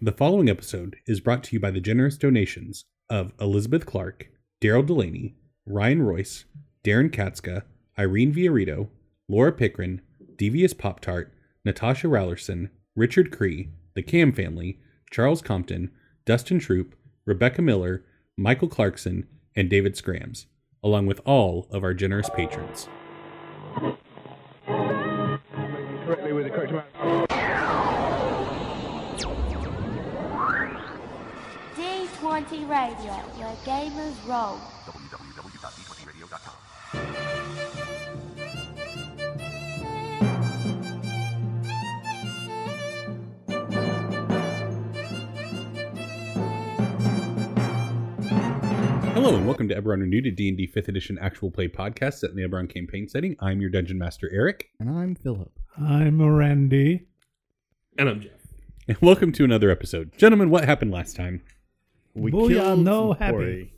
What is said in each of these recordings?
The following episode is brought to you by the generous donations of Elizabeth Clark, Darrell DeLaney, Ryan Royce, Darrin Katzska, Irene Viorritto, Laura Pickrahn, Devious Pop Tart, Natasha Raulerson, Richard Cree, the Kamm family, Charles Compton, Dustin Troupe, Rebekah Miller, Michael Clarkson, and David Scrams, along with all of our generous patrons. D20 Radio, where gamers roll. Hello and welcome to Eberron Renewed, a D&D 5th Edition actual play podcast set in the Eberron campaign setting. I'm your Dungeon Master, Eric, And I'm Philip. I'm Randy. And I'm Jeff. and welcome to another episode. Gentlemen, what happened last time? We Booyah, killed no some happy. Quori.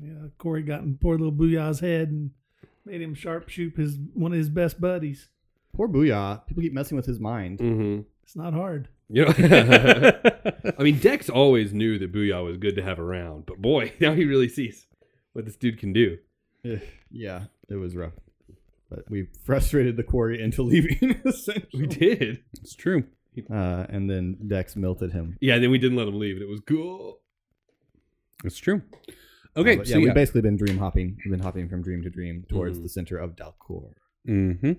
Yeah, Quori got in poor little Booyah's head and made him sharpshoot his one of his best buddies. Poor Booyah. People keep messing with his mind. Mm-hmm. It's not hard. You know, I mean, Dex always knew that Booyah was good to have around, but boy, now he really sees what this dude can do. Eh, yeah, it was rough. But we frustrated the Quori into leaving, essentially. We did. It's true. Uh, and then Dex melted him. Yeah, then we didn't let him leave, and it was cool. It's true. Okay, Uh, so yeah, yeah. we've basically been dream hopping. We've been hopping from dream to dream towards Mhm. the center of Dal Quor. hmm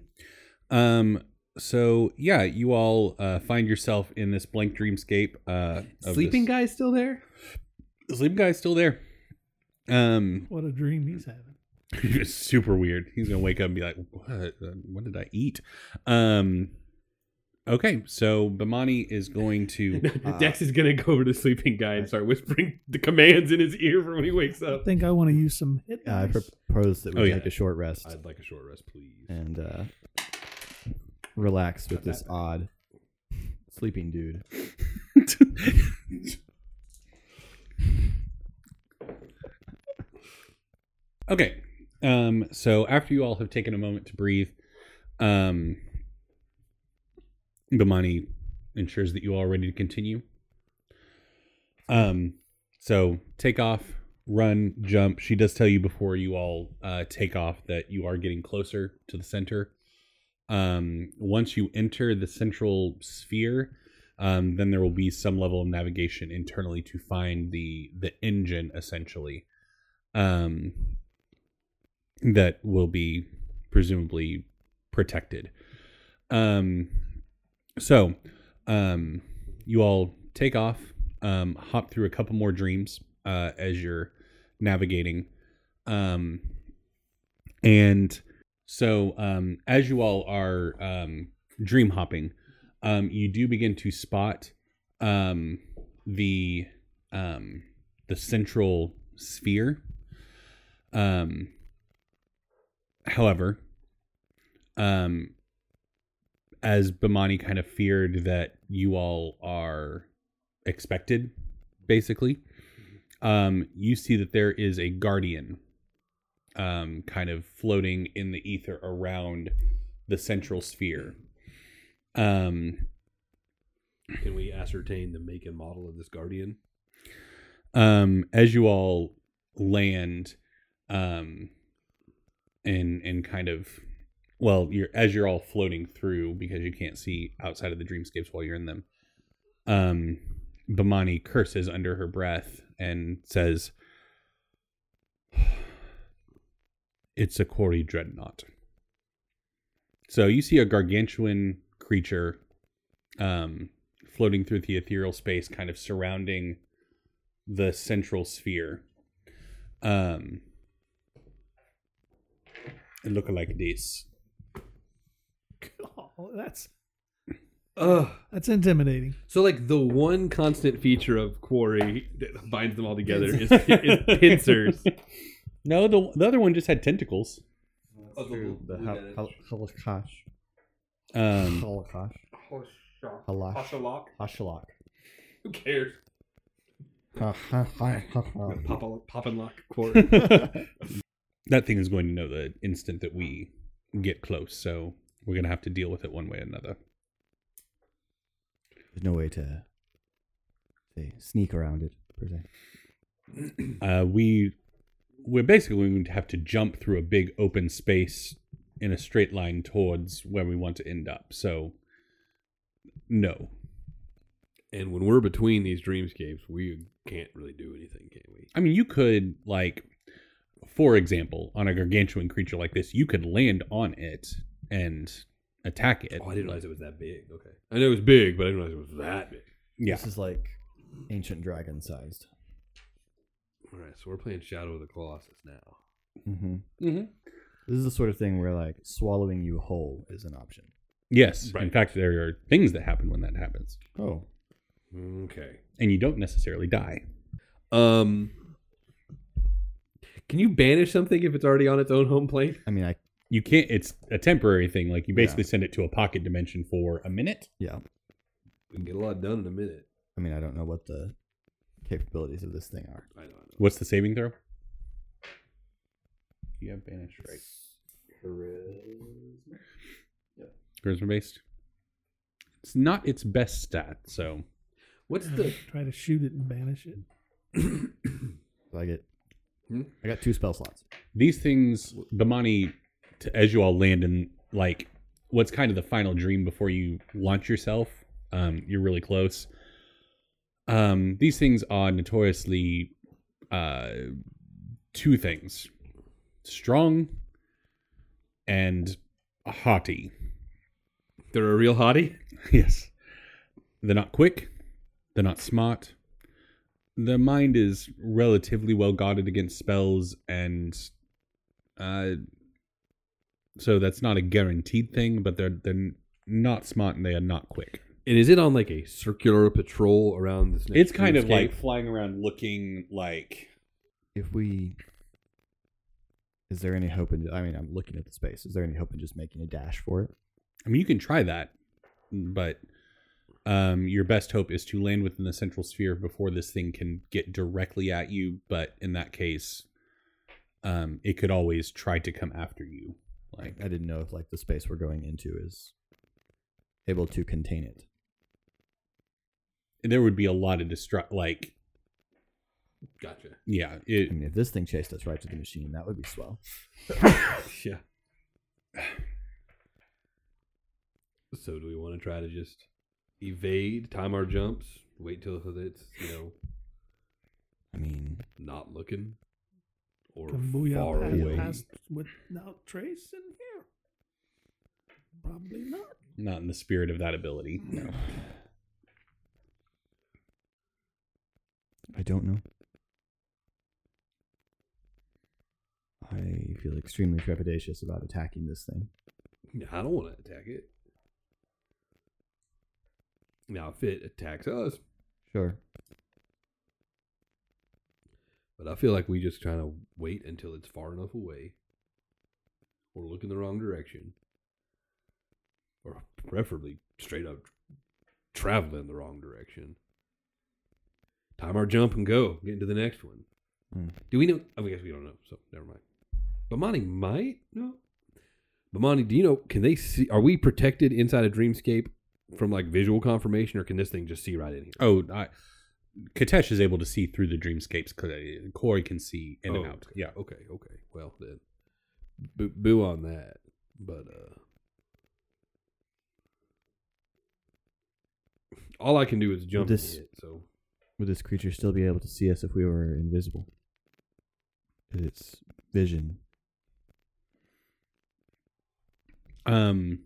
Um. So yeah, you all uh, find yourself in this blank dreamscape. Uh, of Sleeping this- guy's still there? Sleeping guy's still there. Um, What a dream he's having. it's super weird. He's gonna wake up and be like, "What? Uh, What did I eat?" Um. Okay, so Bamani is going to. Dex is gonna go over to the sleeping guy and start whispering the commands in his ear for when he wakes up. I think I want to use some hit Uh, I dice. propose that we Oh, yeah. take a short rest I'd like a short rest, please. and uh, relax with this odd sleeping dude. Okay. Um, so after you all have taken a moment to breathe, um, Bamani ensures that you all are ready to continue. Um, so take off, run, jump. She does tell you before you all uh, take off that you are getting closer to the center. Um, once you enter the central sphere, um, then there will be some level of navigation internally to find the the engine essentially. Um, that will be presumably protected. Um, so, um, you all take off, um, hop through a couple more dreams uh, as you're navigating, um, and so um, as you all are um, dream hopping, um, you do begin to spot um, the um, the central sphere. Um, however, um, as Bamani kind of feared that you all are expected, basically, um, you see that there is a guardian, um, kind of floating in the ether around the central sphere. Um, Can we ascertain the make and model of this guardian? um as you all land um and and kind of well you're as you're all floating through because you can't see outside of the dreamscapes while you're in them um Bamani curses under her breath and says it's a Quori dreadnought so you see a gargantuan creature um floating through the ethereal space kind of surrounding the central sphere. Um, it look like this. Oh, that's Ugh. that's intimidating. So, like, the one constant feature of Quori that binds them all together is, is pincers. No, the the other one just had tentacles. The hal- hal- Holocaust. Um, Holocaust. Halash. Hashalaq. Who cares? Ha, ha, ha, ha, ha. Pop, pop and lock Quori. that thing is going to know the instant that we get close. So we're gonna have to deal with it one way or another. There's no way to say sneak around it per se. Uh, we we're basically going to have to jump through a big open space in a straight line towards where we want to end up. So, no. And when we're between these dreamscapes, we can't really do anything, can we? I mean, you could like, for example, on a gargantuan creature like this, you could land on it and attack it. Oh, I didn't realize it was that big. Okay, I know it was big, but I didn't realize it was that big. Yeah. This is like ancient dragon sized. All right, so we're playing Shadow of the Colossus now. Mm-hmm. Mm-hmm. This is the sort of thing where like swallowing you whole is an option. Yes. In Right. fact, there are things that happen when that happens, Oh, Okay. and you don't necessarily die. Um, can you banish something if it's already on its own home plane? I mean, I You can't. It's a temporary thing. Like you basically Yeah. send it to a pocket dimension for a minute. yeah. We can get a lot done in a minute. I mean, I don't know what the capabilities of this thing are. I know. I know. What's the saving throw? You have banished, right? Charisma yeah charisma based. It's not its best stat, so What's the? Try to shoot it and banish it. So I get, Hmm? I got two spell slots. these things, Bamani, to, as you all land in like what's kind of the final dream before you launch yourself. Um, you're really close. Um, these things are notoriously uh, two things: strong and haughty. They're a real hottie. Yes. They're not quick. They're not smart. Their mind is relatively well guarded against spells, and uh, so that's not a guaranteed thing. But they're they're not smart and they are not quick. And is it on like a circular patrol around this? Next It's kind of dreamscape? like flying around looking like If we, is there any hope in? I mean, I'm looking at the space. Is there any hope in just making a dash for it? I mean, you can try that, but um, your best hope is to land within the central sphere before this thing can get directly at you. But in that case, um, it could always try to come after you. Like, I didn't know if like the space we're going into is able to contain it. there would be a lot of destruct. Like, Gotcha. yeah, I mean, if this thing chased us right to the machine, that would be swell. yeah. So do we want to try to just evade, time our jumps, wait till it's you know I mean, not looking, or Can booyah far pass, away? pass without trace in here? Probably not. not in the spirit of that ability. No. Mm. I don't know. I feel extremely trepidatious about attacking this thing. I don't want to attack it. Now, if it attacks us, Sure. But I feel like we just kind of wait until it's far enough away, or look in the wrong direction, or preferably straight up travel in the wrong direction. Time our jump and go. Get into the next one. Mm. Do we know? I guess we don't know. So never mind. Bamani might know. Bamani, do you know? Can they see? Are we protected inside a dreamscape from like visual confirmation, or can this thing just see right in here? Oh, I, Katesh is able to see through the dreamscapes. 'cause, Quori can see in and Oh, out. okay. Yeah. Okay. Okay. Well then, boo, boo on that. But uh, all I can do is jump this- and hit. So Would this creature still be able to see us if we were invisible? Its vision? Um.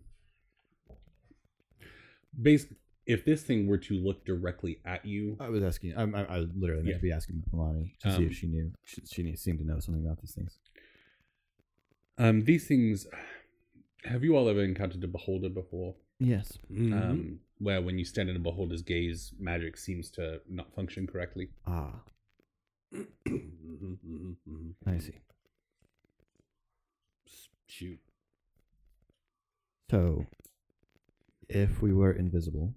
Basically, if this thing were to look directly at you, I was asking. I, I, I literally meant Yeah. to be asking Milani to see Um, if she knew. She, she seemed to know something about these things. um, these things. Have you all ever encountered a beholder before? Yes. mm-hmm. Um, where when you stand in a beholder's gaze, magic seems to not function correctly. Ah, Mhm, mhm, mhm. I see. shoot. So, if we were invisible,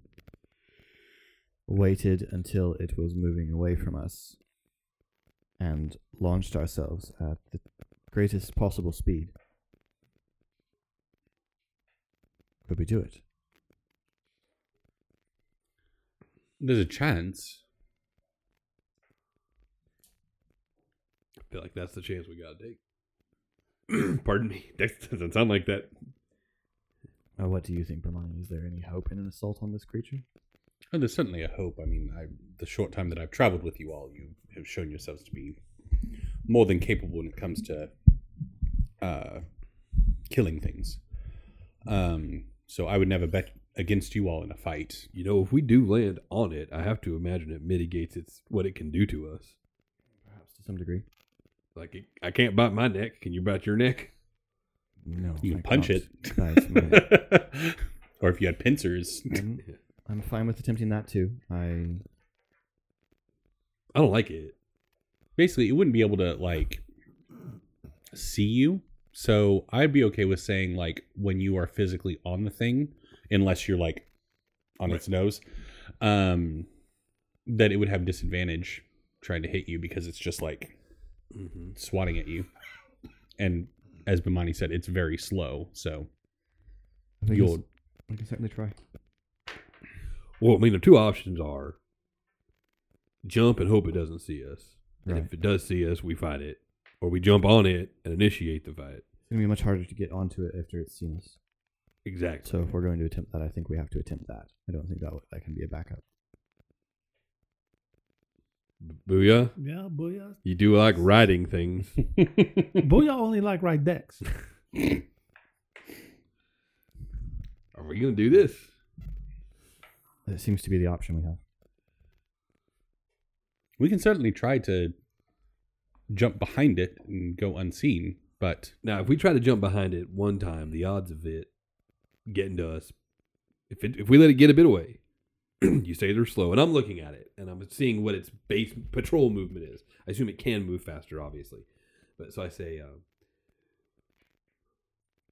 waited until it was moving away from us, and launched ourselves at the greatest possible speed, could we do it? There's a chance. I feel like that's the chance we gotta take. Pardon me. That doesn't sound like that. Uh, what do you think, Bramani? Is there any hope in an assault on this creature? Oh, there's certainly a hope. I mean, I, the short time that I've traveled with you all, you have shown yourselves to be more than capable when it comes to uh, killing things. Um, so I would never bet against you all in a fight. You know, if we do land on it, I have to imagine it mitigates its what it can do to us. Perhaps to some degree. Like it, I can't bite my neck. Can you bite your neck? No. You can punch cannot. it. Guys, my- or if you had pincers. I'm, I'm fine with attempting that too. I I don't like it. Basically, it wouldn't be able to like see you. So I'd be okay with saying like when you are physically on the thing, unless you're like on its nose, um, that it would have disadvantage trying to hit you because it's just like Mm-hmm. swatting at you. And as Bamani said, it's very slow. So I think you'll it's- I can certainly try. Well, I mean, the two options are jump and hope it doesn't see us. And Right. if it does see us, we fight it, or we jump on it and initiate the fight. It's gonna be much harder to get onto it after it's seen us. Exactly. So if we're going to attempt that, I think we have to attempt that. I don't think that w- that can be a backup. Booyah! Yeah, booyah. You do like riding things. Booyah only like right Dex. Are we gonna do this? It seems to be the option we have. we can certainly try to jump behind it and go unseen, but Now, if we try to jump behind it one time, the odds of it getting to us, if it, if we let it get a bit away, you say they're slow, and I'm looking at it and I'm seeing what its base patrol movement is. I assume it can move faster, obviously, but so I say, uh,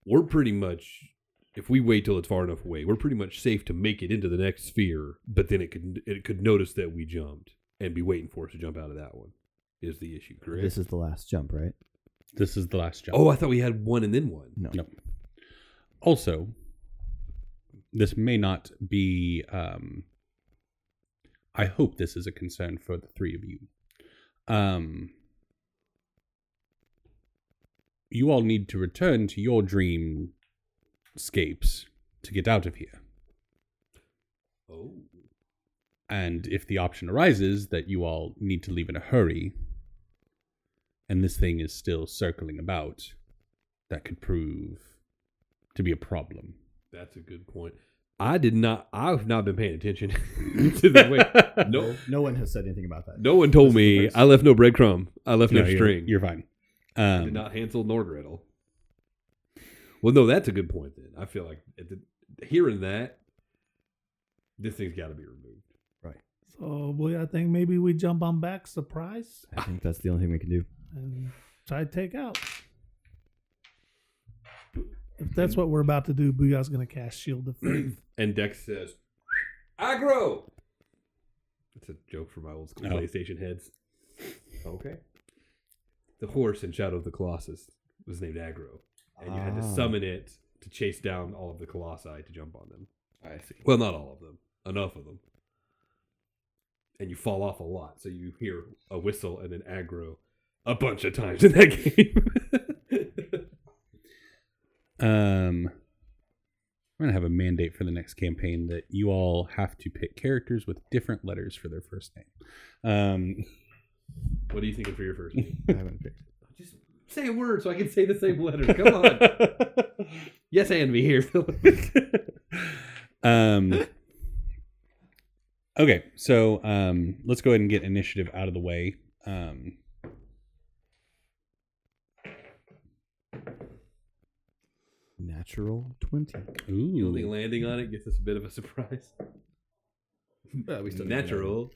we're pretty much. If we wait till it's far enough away, we're pretty much safe to make it into the next sphere. But then it could it could notice that we jumped and be waiting for us to jump out of that one. Is the issue correct? This is the last jump, right? this is the last jump. oh, I thought we had one and then one. No. No. Also, this may not be. Um, I hope this is a concern for the three of you. Um, you all need to return to your dreamscapes to get out of here. Oh. And if the option arises that you all need to leave in a hurry, and this thing is still circling about, that could prove to be a problem. That's a good point. I did not. I've not been paying attention to the way. No, No one has said anything about that. no one told This me. I left no breadcrumb. I left no, you're, string. You're fine. I Um, did not Hansel nor Gretel. Well, no, that's a good point. Then I feel like at the, hearing that, this thing's got to be removed. Right. So, boy, I think maybe we jump on back, surprise, I think that's the only thing we can do. and try to take out. If that's what we're about to do, Booyah's going to cast Shield of Faith. And Dex says, "Agro." It's a joke for my old school Oh. PlayStation heads. Okay. The horse in Shadow of the Colossus was named Agro, and you had to Ah. summon it to chase down all of the colossi to jump on them. I see. Well, not all of them, enough of them. And you fall off a lot, so you hear a whistle and an Agro a bunch of times in that game. Um, I'm gonna have a mandate for the next campaign that you all have to pick characters with different letters for their first name. Um, what are you thinking for your first name? I haven't picked. Just say a word so I can say the same letter. Come on. yes, and me here, Philip. um, okay, so um, let's go ahead and get initiative out of the way. Um, Natural 20. You only ooh, landing on it gets us a bit of a surprise. we still Natural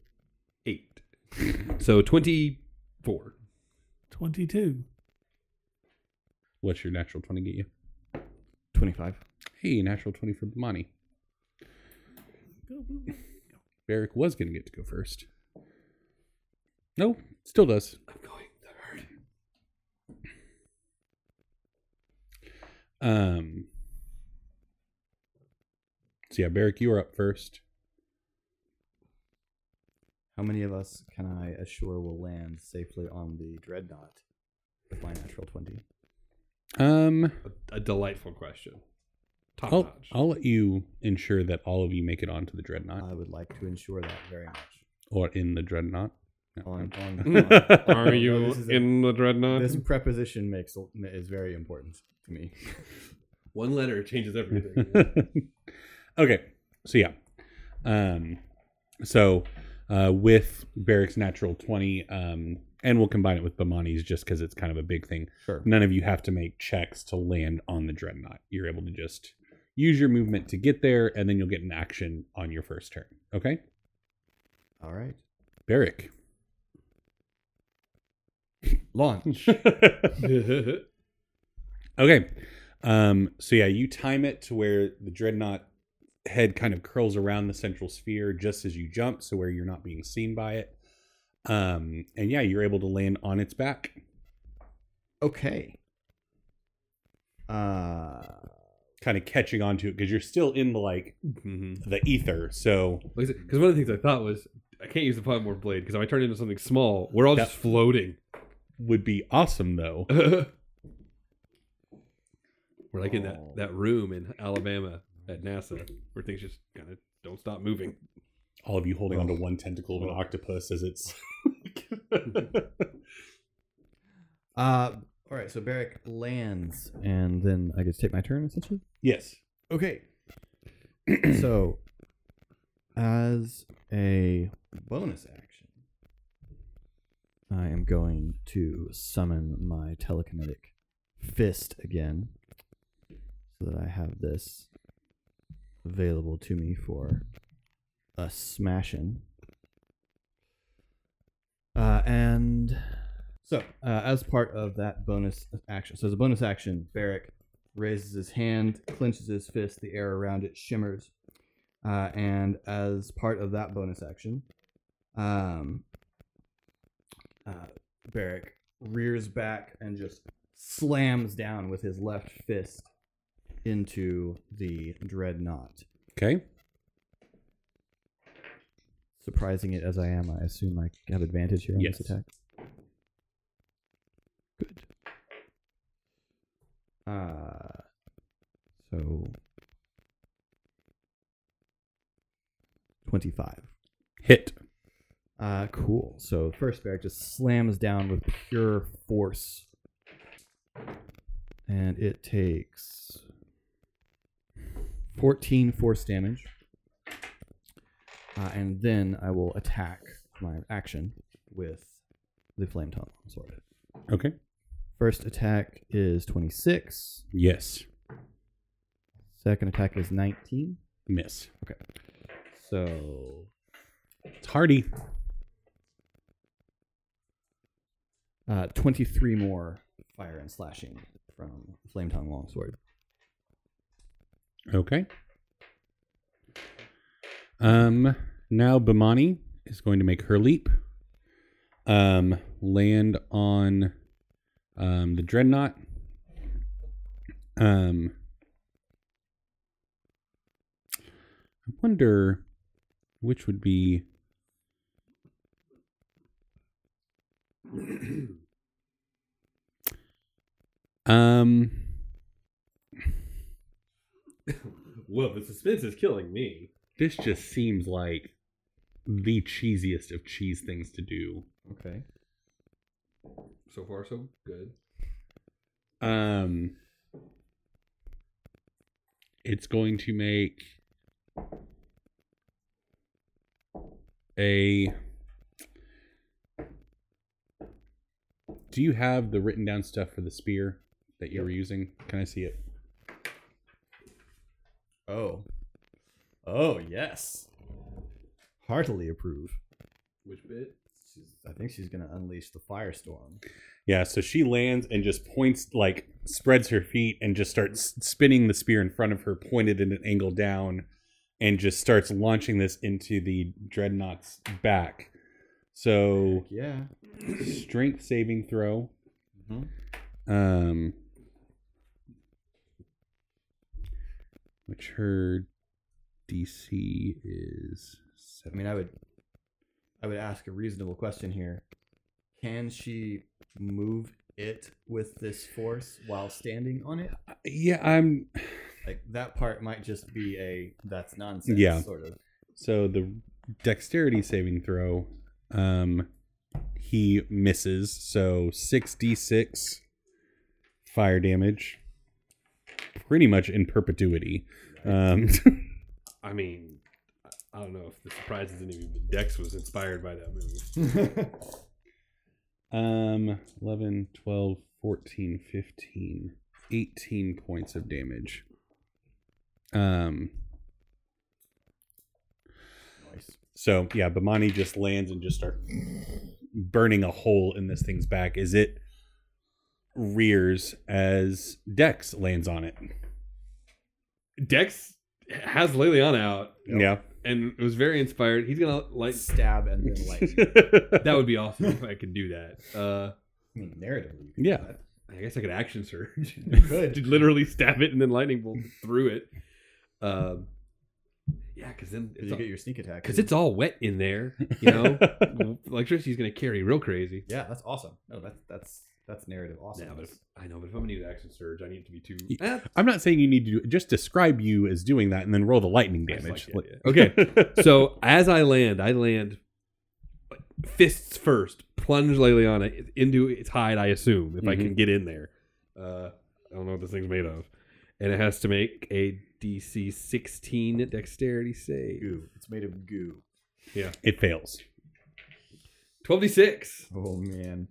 eight. So 24. 22. What's your natural twenty get you? 25. Hey, natural twenty for Bamani. Go, Booyah. Barrick was gonna get to go first. No, still does. I'm going third. Um. So yeah, Barrick, you are up first. How many of us can I assure will land safely on the dreadnought with my natural twenty? Um, A, a delightful question. Top I'll, notch. I'll let you ensure that all of you make it onto the dreadnought I would like to ensure that very much. or in the dreadnought. No, On, I'm- on, on- Are you this is a- in the dreadnought? this preposition makes is very important to me. One letter changes everything. okay, so yeah, um, so uh, with Barrick's natural twenty, um, and we'll combine it with Bamani's just because it's kind of a big thing. Sure. None of you have to make checks to land on the dreadnought. You're able to just use your movement to get there, and then you'll get an action on your first turn. Okay, All right. Barrick. Launch. Okay. Um, so yeah, you time it to where the dreadnought head kind of curls around the central sphere just as you jump, so where you're not being seen by it. Um, and yeah, you're able to land on its back. okay. Uh, kind of catching onto it because you're still in the like Mhm. the ether. So Because one of the things I thought was I can't use the polymorph blade because if I turn it into something small, we're all That- just floating. would be awesome though. we're like in that, Oh. that room in Alabama at NASA where things just kind of don't stop moving. All of you holding onto one tentacle of an octopus as it's. uh, all right. So Barrick lands, and then I get to take my turn essentially. yes. Okay. so, as a bonus action, I am going to summon my telekinetic fist again so that I have this available to me for a smashing. Uh, and so, uh, as part of that bonus action, so as a bonus action, Barrick raises his hand, clenches his fist, the air around it shimmers. Uh, and as part of that bonus action, um, uh, Barrick rears back and just slams down with his left fist into the dreadnought. Okay. Surprising it as I am, I assume I have advantage here on Yes. this attack. Good. Uh, so 25. Hit. Uh, cool. So first Barrick just slams down with pure force. And it takes 14 force damage. Uh, and then I will attack my action with the flame tongue sword. Okay. First attack is 26. Yes. Second attack is 19. Miss. Okay. So It's hardy. uh, 23 more fire and slashing from flame tongue longsword. Okay. Um. Now Bamani is going to make her leap. Um. Land on. Um. The dreadnought. Um. I wonder which would be. Um. Well, the suspense is killing me. This just seems like the cheesiest of cheese things to do. Okay. So far, so good. Um, it's going to make a. Do you have the written down stuff for the spear that you were using? Can I see it? Oh. Oh, yes. Heartily approve. Which bit? She's, I think she's going to unleash the firestorm. Yeah, so she lands and just points, like, spreads her feet and just starts spinning the spear in front of her, pointed at an angle down, and just starts launching this into the dreadnought's back. So, Yeah. strength saving throw. Mhm. Um, which her DC is. I mean, I would I would ask a reasonable question here. Can she move it with this force while standing on it? Yeah, I'm. Like that part might just be a that's nonsense Yeah. sort of. So the dexterity saving throw, um, he misses. So six d six fire damage, pretty much in perpetuity. Um, I mean, I- I don't know if the surprise isn't even, but Dex was inspired by that move. um, 11, 12, 14, 15, 18 points of damage. Um, Nice. So yeah, Bamani just lands and just starts burning a hole in this thing's back as it rears as Dex lands on it. Dex has Liliana out. Yeah. And it was very inspired. He's gonna like Stab and then light. that would be awesome if I could do that. Uh I mean, narratively. you could Yeah. do that. I guess I could action surge. You could. Literally stab it and then lightning bolt through it. Um, yeah, because then it's you all, get your sneak attack. Because it's all wet in there. You know, electricity's gonna carry real crazy. yeah, that's awesome. No, that's that's that's narrative awesome. Yeah, but if, I know, but if I'm gonna need an action surge, I need it to be two. Y- Eh, I'm not saying you need to do just describe you as doing that and then roll the lightning damage. like the idea. Okay, so as I land, I land fists first, plunge Liliana into its hide. I assume if I can Mhm. get in there. Uh, I don't know what this thing's made of, and it has to make a DC 16 dexterity save. goo. It's made of goo. Yeah, it fails. 12d6. Oh man.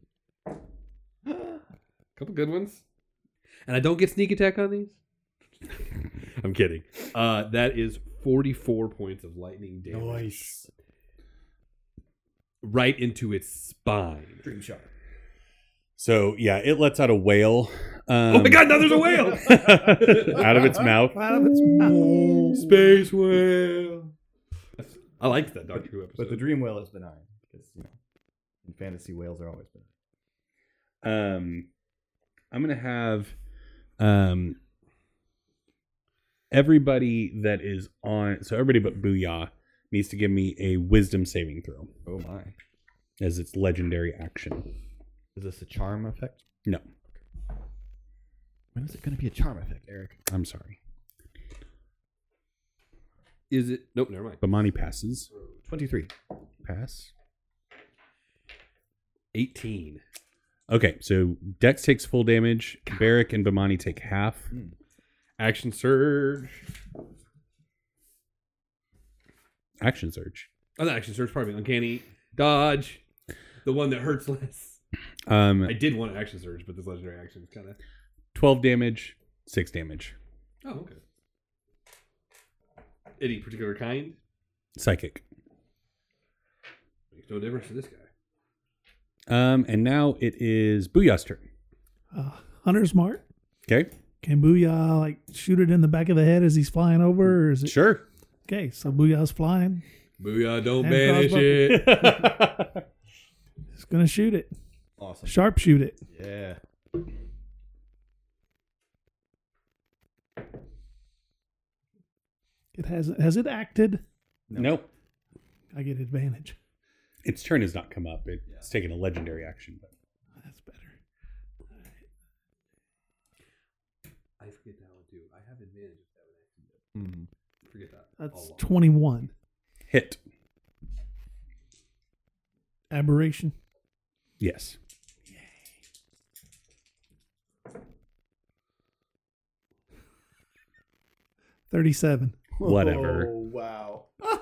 Couple good ones. And I don't get sneak attack on these. I'm kidding. Uh, that is 44 points of lightning damage. Nice. Right into its spine. Dream shot. So yeah, it lets out a wail. Um, oh my god, now there's a whale! out of its mouth. Out of its mouth. Space whale. I liked that Doctor Who episode. But the dream whale is benign because you know, in fantasy whales are always benign. Um i'm gonna have um everybody that is on so everybody but booyah needs to give me a wisdom saving throw Oh my. as its legendary action Is this a charm effect? no When is it going to be a charm effect, Eric? i'm sorry Is it? Nope, never mind. bamani passes Twenty-three. pass 18. Okay so dex takes full damage barrick and bamani take half Action surge. action surge Oh, not action surge, pardon me. Uncanny dodge. The one that hurts less. um I did want action surge, but this legendary action is kind of. 12 damage 6 damage Oh, okay. Any particular kind? psychic Makes no difference to this guy. Um and now it is booyah's turn Uh, Hunter's mark. okay Can Booyah like shoot it in the back of the head as he's flying over? Or is it sure okay? So Booyah's flying. Booyah, don't And banish crossbow. it. He's gonna shoot it. Awesome. Sharp shoot it. Yeah. It has has it acted? nope I get advantage. Its turn has not come up. It's taken a legendary action. But That's better. I forget that one too. I have advantage if that would Mhm. Forget that. That's twenty one. hit. Aberration. Yes. Yay. Thirty seven. Whatever. Oh, wow.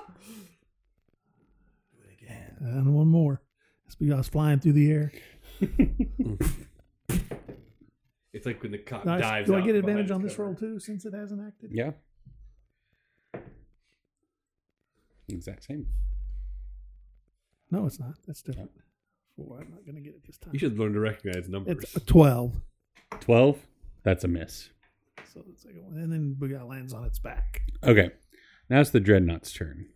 Do it again. And one more. This Booyah's flying through the air. It's like when the cop Nice. dives. Do I get advantage on this cover. roll too, since it hasn't acted? Yeah. Exact same. No, it's not. That's different. Four. I'm not gonna get it this time. You should learn to recognize numbers. It's a twelve. 12. That's a miss. So the second one, and then Booyah lands on its back. Okay. Now it's the Dreadnought's turn.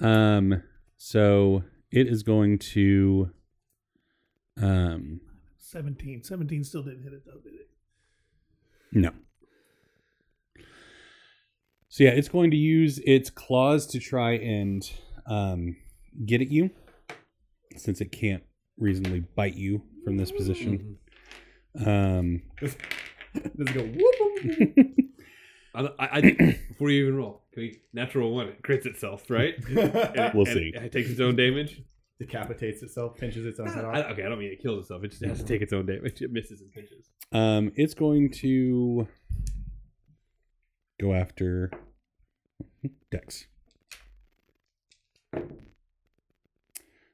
Um, so it is going to um 17. 17 still didn't hit it though, did it? no. So yeah, it's going to use its claws to try and um get at you since it can't reasonably bite you from this position. Um, Does it go whoop? I, I, I before you even roll, can we, natural one, it crits itself, right? And it- We'll and see. It takes its own damage. Decapitates itself, pinches its own head I, okay, I don't mean it kills itself. It just has to take its own damage. It misses and pinches. um, it's going to go after Dex.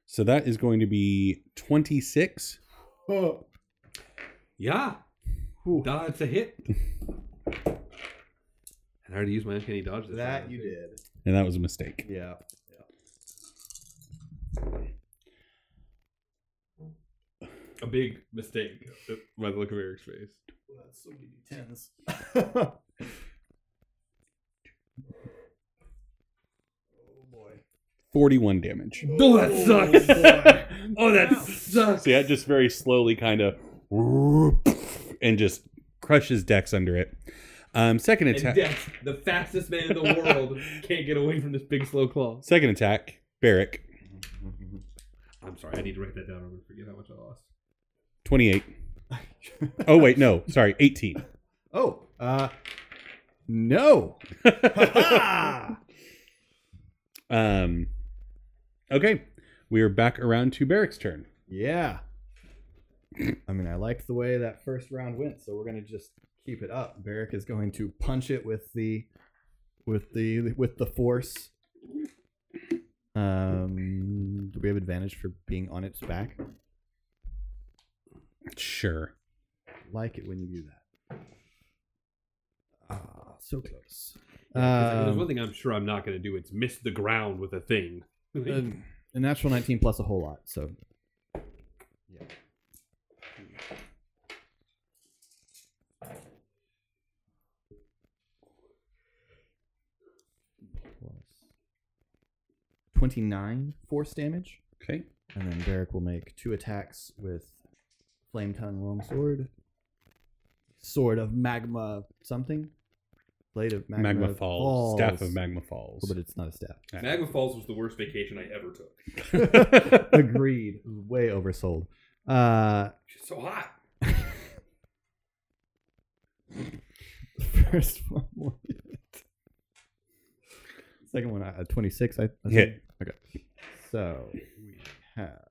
So that is going to be 26. Oh. Yeah, Whew. that's a hit. And I already used my uncanny dodge. This That round. you did. And that was a mistake. Yeah. A big mistake by the look of Eric's face. Well, That's so give you tens. 41 damage. Oh, that sucks. oh, that sucks. So yeah, it just very slowly kind of and just crushes Dex under it. Um, second attack. The fastest man in the world, can't get away from this big slow claw. Second attack. Barrick. I'm sorry, I need to write that down. I'm gonna forget how much I lost. 28. Oh wait, no. Sorry, 18. oh, uh, no. um Okay. We are back around to Barrick's turn. Yeah. I mean, I liked the way that first round went, so we're gonna just keep it up. Barrick is going to punch it with the, with the with the force. Um, do we have advantage for being on its back? Sure. Like it when you do that. Ah, so close. There's Um, one thing I'm sure I'm not gonna do. It's miss the ground with a thing. a, a natural 19 plus a whole lot, so. Yeah. 29 force damage. Okay. And then Derek will make two attacks with Flame Tongue Longsword, Sword of Magma something, Blade of Magma, Magma, Falls. Staff of Magma Falls. But it's not a staff. Magma Falls was the worst vacation I ever took. Agreed. Way oversold. Uh, It's so hot. first one. Second one, uh, 26. I, I think. Hit. Okay. So we have.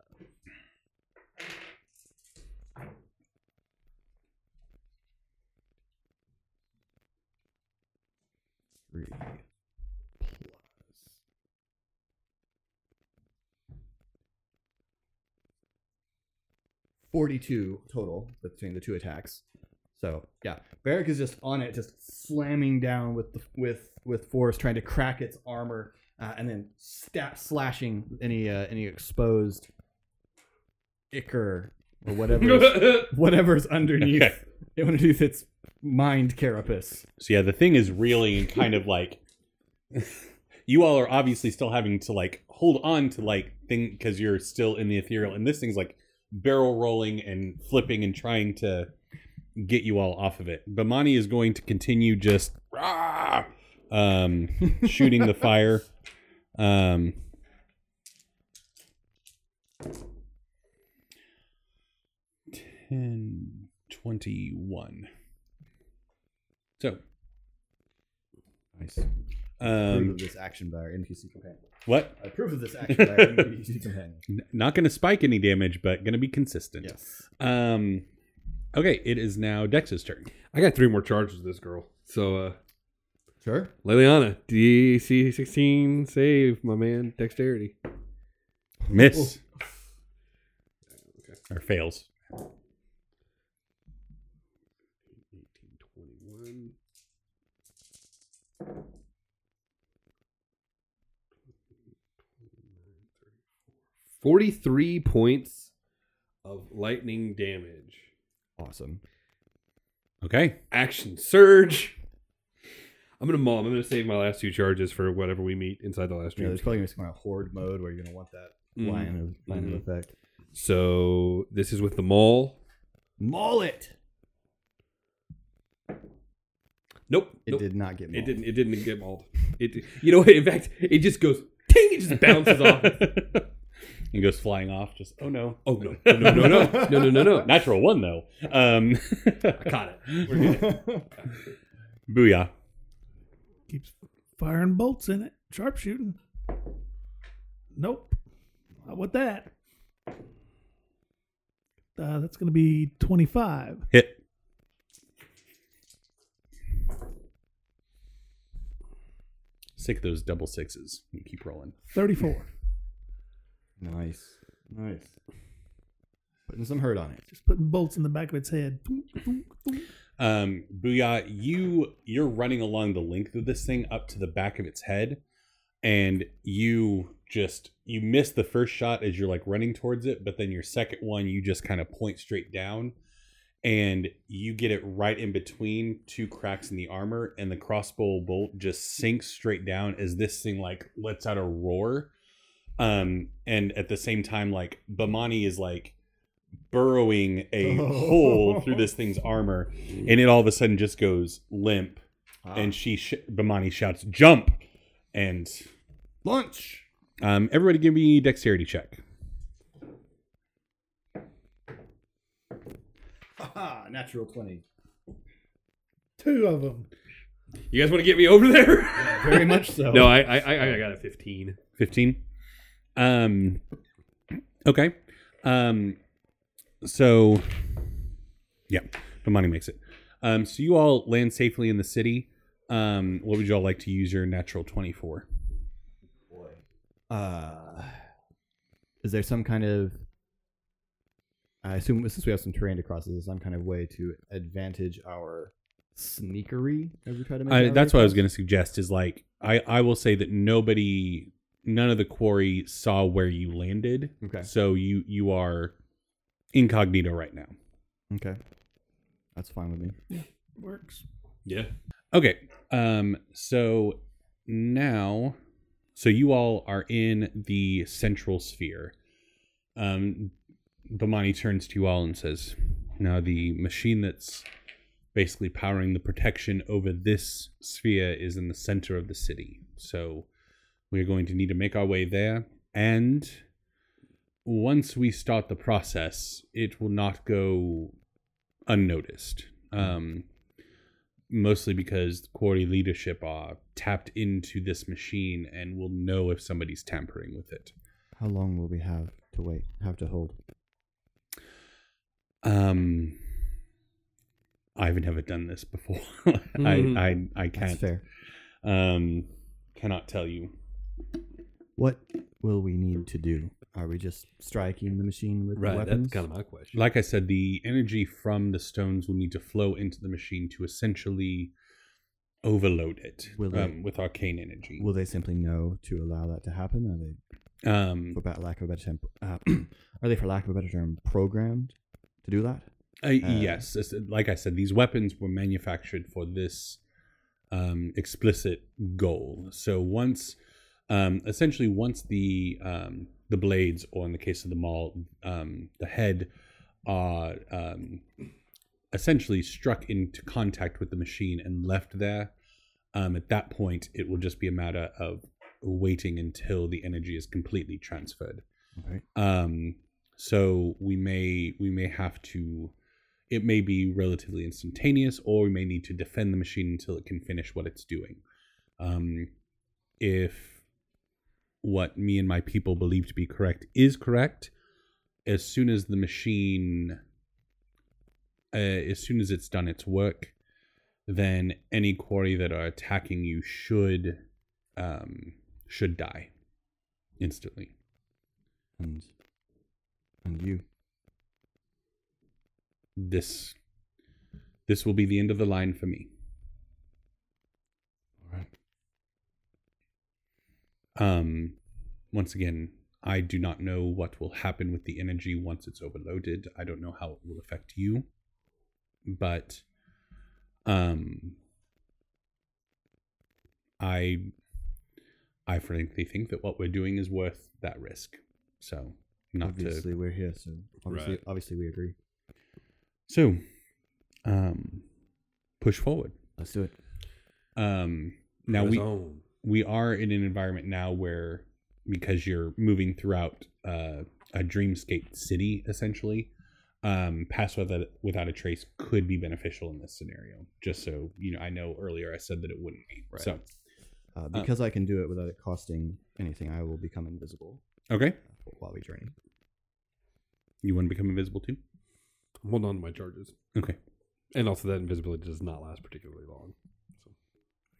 Three plus 42 total between the two attacks. So yeah, Barrick is just on it, just slamming down with the with with force, trying to crack its armor, uh, and then stab slashing any uh, any exposed ichor or whatever whatever's underneath Okay. underneath its mind carapace. So yeah, the thing is reeling and kind of like you all are obviously still having to like hold on to like thing because you're still in the ethereal, and this thing's like barrel rolling and flipping and trying to get you all off of it. Bamani is going to continue just rah, um, shooting the fire. Um, ten twenty-one. So, Nice. approve um, of this action by our NPC companion. what? I approve of this action by our NPC companion. Not going to spike any damage, but going to be consistent. Yes. Um. Okay, it is now Dex's turn. I got three more charges with this girl. So, uh, Sure. Liliana, DC 16 save, my man. Dexterity. Miss. Oh. Or fails. 18, 21. Forty-three points of lightning damage. Awesome. Okay. Action surge. I'm gonna maul. I'm gonna save my last two charges for whatever we meet inside the last Yeah, stream. there's probably gonna be some kind of horde mode where you're gonna want that Mhm. line of line Mhm. of effect. So this is with the maul. Maul it. Nope. It nope. did not get mauled. It didn't. It didn't get mauled. It. You know. what? In fact, it just goes Ding! It just bounces off. and goes flying off. Just oh no, Oh no! No! No! No! No! No! No! No! no. natural one though. Um, I caught it. We're good. booyah. Keeps firing bolts in it. Sharpshooting. Nope. Not with that. Uh, that's going to be 25. Hit. Sick of those double sixes. You keep rolling. 34. nice, nice. Putting some hurt on it. Just putting bolts in the back of its head. Um, Booyah, you you're running along the length of this thing up to the back of its head, and you just you miss the first shot as you're like running towards it, but then your second one you just kind of point straight down, and you get it right in between two cracks in the armor, and the crossbow bolt just sinks straight down as this thing like lets out a roar. Um, and at the same time, like Bamani is like burrowing a hole through this thing's armor, and it all of a sudden just goes limp. Ah. And she, sh- Bamani shouts, "Jump!" And launch. um, everybody, give me dexterity check. Haha, natural twenty. Two of them. You guys want to get me over there? Very much so. no, I, I, I I got a fifteen. 15 um okay um so yeah Bamani makes it um so you all land safely in the city um what would you all like to use your natural 24 Uh, is there some kind of? I assume since we have some terrain to cross, is there some kind of way to advantage our sneakery as we try to make? I, that's what i was going to suggest is like i i will say that nobody none of the Quori saw where you landed Okay. so you you are incognito right now Okay, that's fine with me. Works. Yeah. Okay. Um so now so you all are in the central sphere. Um Bamani turns to you all and says, "Now the machine that's basically powering the protection over this sphere is in the center of the city. So we're going to need to make our way there and once we start the process, it will not go unnoticed. Um mostly because the Quori leadership are tapped into this machine and will know if somebody's tampering with it. How long will we have to wait? Have to hold? Um, I've never done this before. Mhm. I, I I can't. fair. Um, cannot tell you. What will we need to do? Are we just striking the machine with Right. weapons? That's kind of my question. Like I said, the energy from the stones will need to flow into the machine to essentially overload it Will they- um, with arcane energy. Will they simply know to allow that to happen? Are they, um, for lack of a better term, uh, are they, for lack of a better term, programmed to do that? Uh, yes, like I said, these weapons were manufactured for this um, explicit goal. So once, um, essentially, once the um, the blades, or in the case of the maul, um, the head, are um, essentially struck into contact with the machine and left there, um, at that point, it will just be a matter of waiting until the energy is completely transferred. Okay. Um, so we may we may have to. It may be relatively instantaneous, or we may need to defend the machine until it can finish what it's doing. Um, if what me and my people believe to be correct is correct, as soon as the machine, uh, as soon as it's done its work, then any Quori that are attacking you should um, should die instantly. And and you. this this will be the end of the line for me. All right. Um once again, I do not know what will happen with the energy once it's overloaded. I don't know how it will affect you. But um I I frankly think that what we're doing is worth that risk. So not obviously, to we're here, so obviously, Right. obviously, we agree. so um push forward. Let's do it. Um now we on. We are in an environment now where because you're moving throughout uh, a dreamscape city essentially. Um, pass without without a trace could be beneficial in this scenario. Just so you know, I know earlier I said that it wouldn't be. Right. So Uh, because I can do it without it costing anything, I will become invisible okay, while we journey. you want to become invisible too? I'm holding on to my charges. Okay. And also that invisibility does not last particularly long. So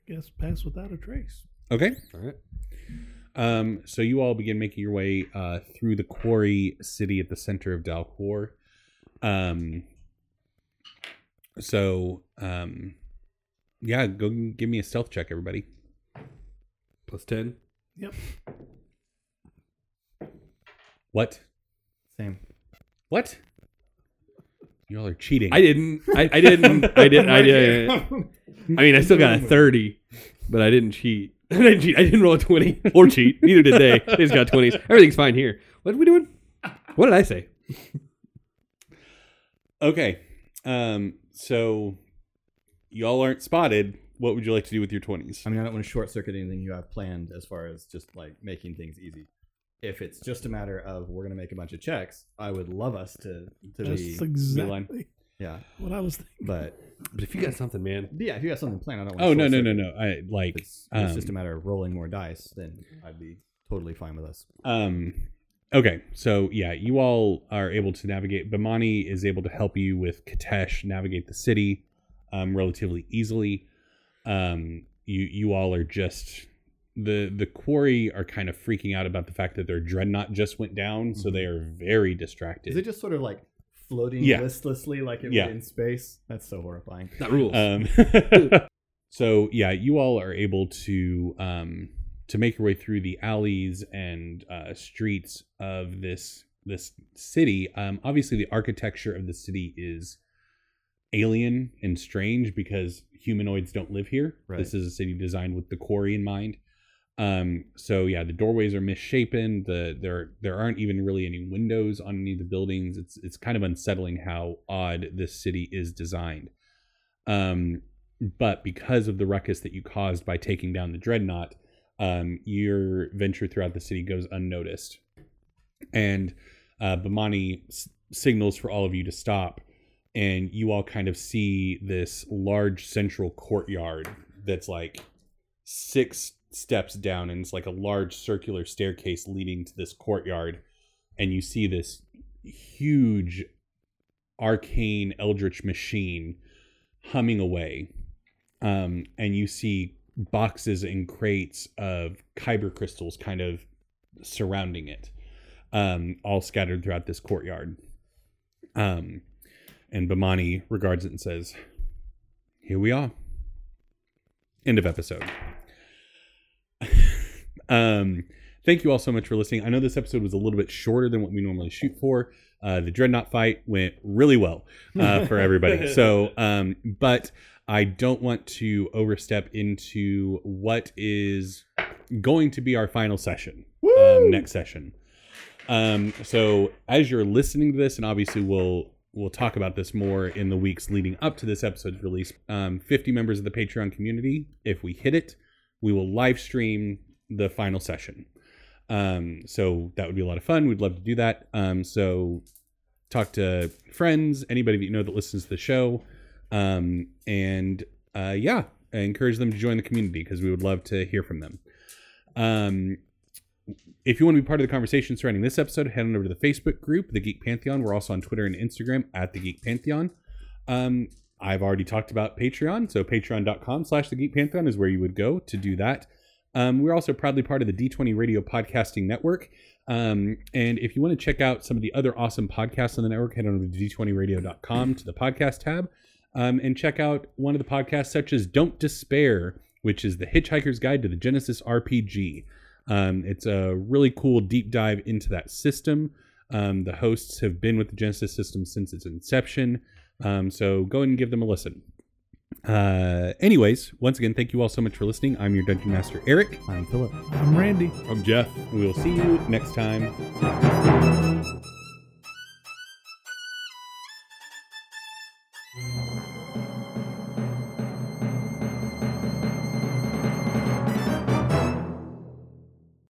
i guess pass without a trace. Okay. All right. Um, so you all begin making your way uh, through the Quori city at the center of Dal Quor. Um, so, um, yeah, go give me a stealth check, everybody. Plus 10. Yep. What? Same. What? You all are cheating. I didn't. I, I didn't. I didn't. I didn't. I mean, I still got a 30, but I didn't cheat. I didn't cheat. I didn't roll a 20 or cheat. Neither did they. They just got 20s. Everything's fine here. What are we doing? What did I say? okay. Um, so y'all aren't spotted. What would you like to do with your twenties? I mean, I don't want to short circuit anything you have planned as far as just like making things easy. If it's just a matter of we're gonna make a bunch of checks, I would love us to to That's be exactly yeah. what I was thinking. But But if you got something, man, yeah, if you got something planned, I don't. Want Oh no no no no! I like it's, if it's um, just a matter of rolling more dice, then I'd be totally fine with us. Um, okay, so yeah, you all are able to navigate. Bamani is able to help you with Katesh navigate the city um, relatively easily. Um, you you all are just the the Quori are kind of freaking out about the fact that their dreadnought just went down, so they are very distracted. Is it just sort of like floating Yeah. listlessly like it Yeah. would in space? That's so horrifying. that rules. Um, so yeah, you all are able to um, to make your way through the alleys and uh, streets of this this city. Um, obviously, the architecture of the city is alien and strange because humanoids don't live here. Right. This is a city designed with the Quori in mind. Um, so yeah, the doorways are misshapen. The there there aren't even really any windows on any of the buildings. It's it's kind of unsettling how odd this city is designed. Um, but because of the ruckus that you caused by taking down the dreadnought, um, your venture throughout the city goes unnoticed, and uh, Bamani s- signals for all of you to stop, and you all kind of see this large central courtyard that's like six steps down, and it's like a large circular staircase leading to this courtyard, and you see this huge arcane eldritch machine humming away. Um, and you see boxes and crates of kyber crystals kind of surrounding it um, all scattered throughout this courtyard. Um, and bamani regards it and says here we are. End of episode um, thank you all so much for listening i know this episode was a little bit shorter than what we normally shoot for uh, the dreadnought fight went really well uh, for everybody so um, but I don't want to overstep into what is going to be our final session, um, next session. Um, so as you're listening to this, and obviously we'll we'll talk about this more in the weeks leading up to this episode's release. Um, 50 members of the Patreon community, if we hit it, we will live stream the final session. Um, so that would be a lot of fun. We'd love to do that. Um, so talk to friends, anybody that you know that listens to the show um, and uh, yeah, I encourage them to join the community because we would love to hear from them. Um, if you want to be part of the conversation surrounding this episode, head on over to the Facebook group, The Geek Pantheon. We're also on Twitter and Instagram at The Geek Pantheon. Um, I've already talked about Patreon, so patreon.com slash The Geek Pantheon is where you would go to do that. Um, we're also proudly part of the D20 Radio Podcasting Network. Um, and if you want to check out some of the other awesome podcasts on the network, head on over to d20radio.com to the podcast tab um, and check out one of the podcasts such as Don't Despair, which is the Hitchhiker's Guide to the Genesys RPG. Um, it's a really cool deep dive into that system. Um, the hosts have been with the Genesys system since its inception, um, so go and give them a listen. Uh, anyways, once again, thank you all so much for listening. I'm your Dungeon Master, Eric. I'm Philip. I'm Randy. I'm Jeff. We will see you next time.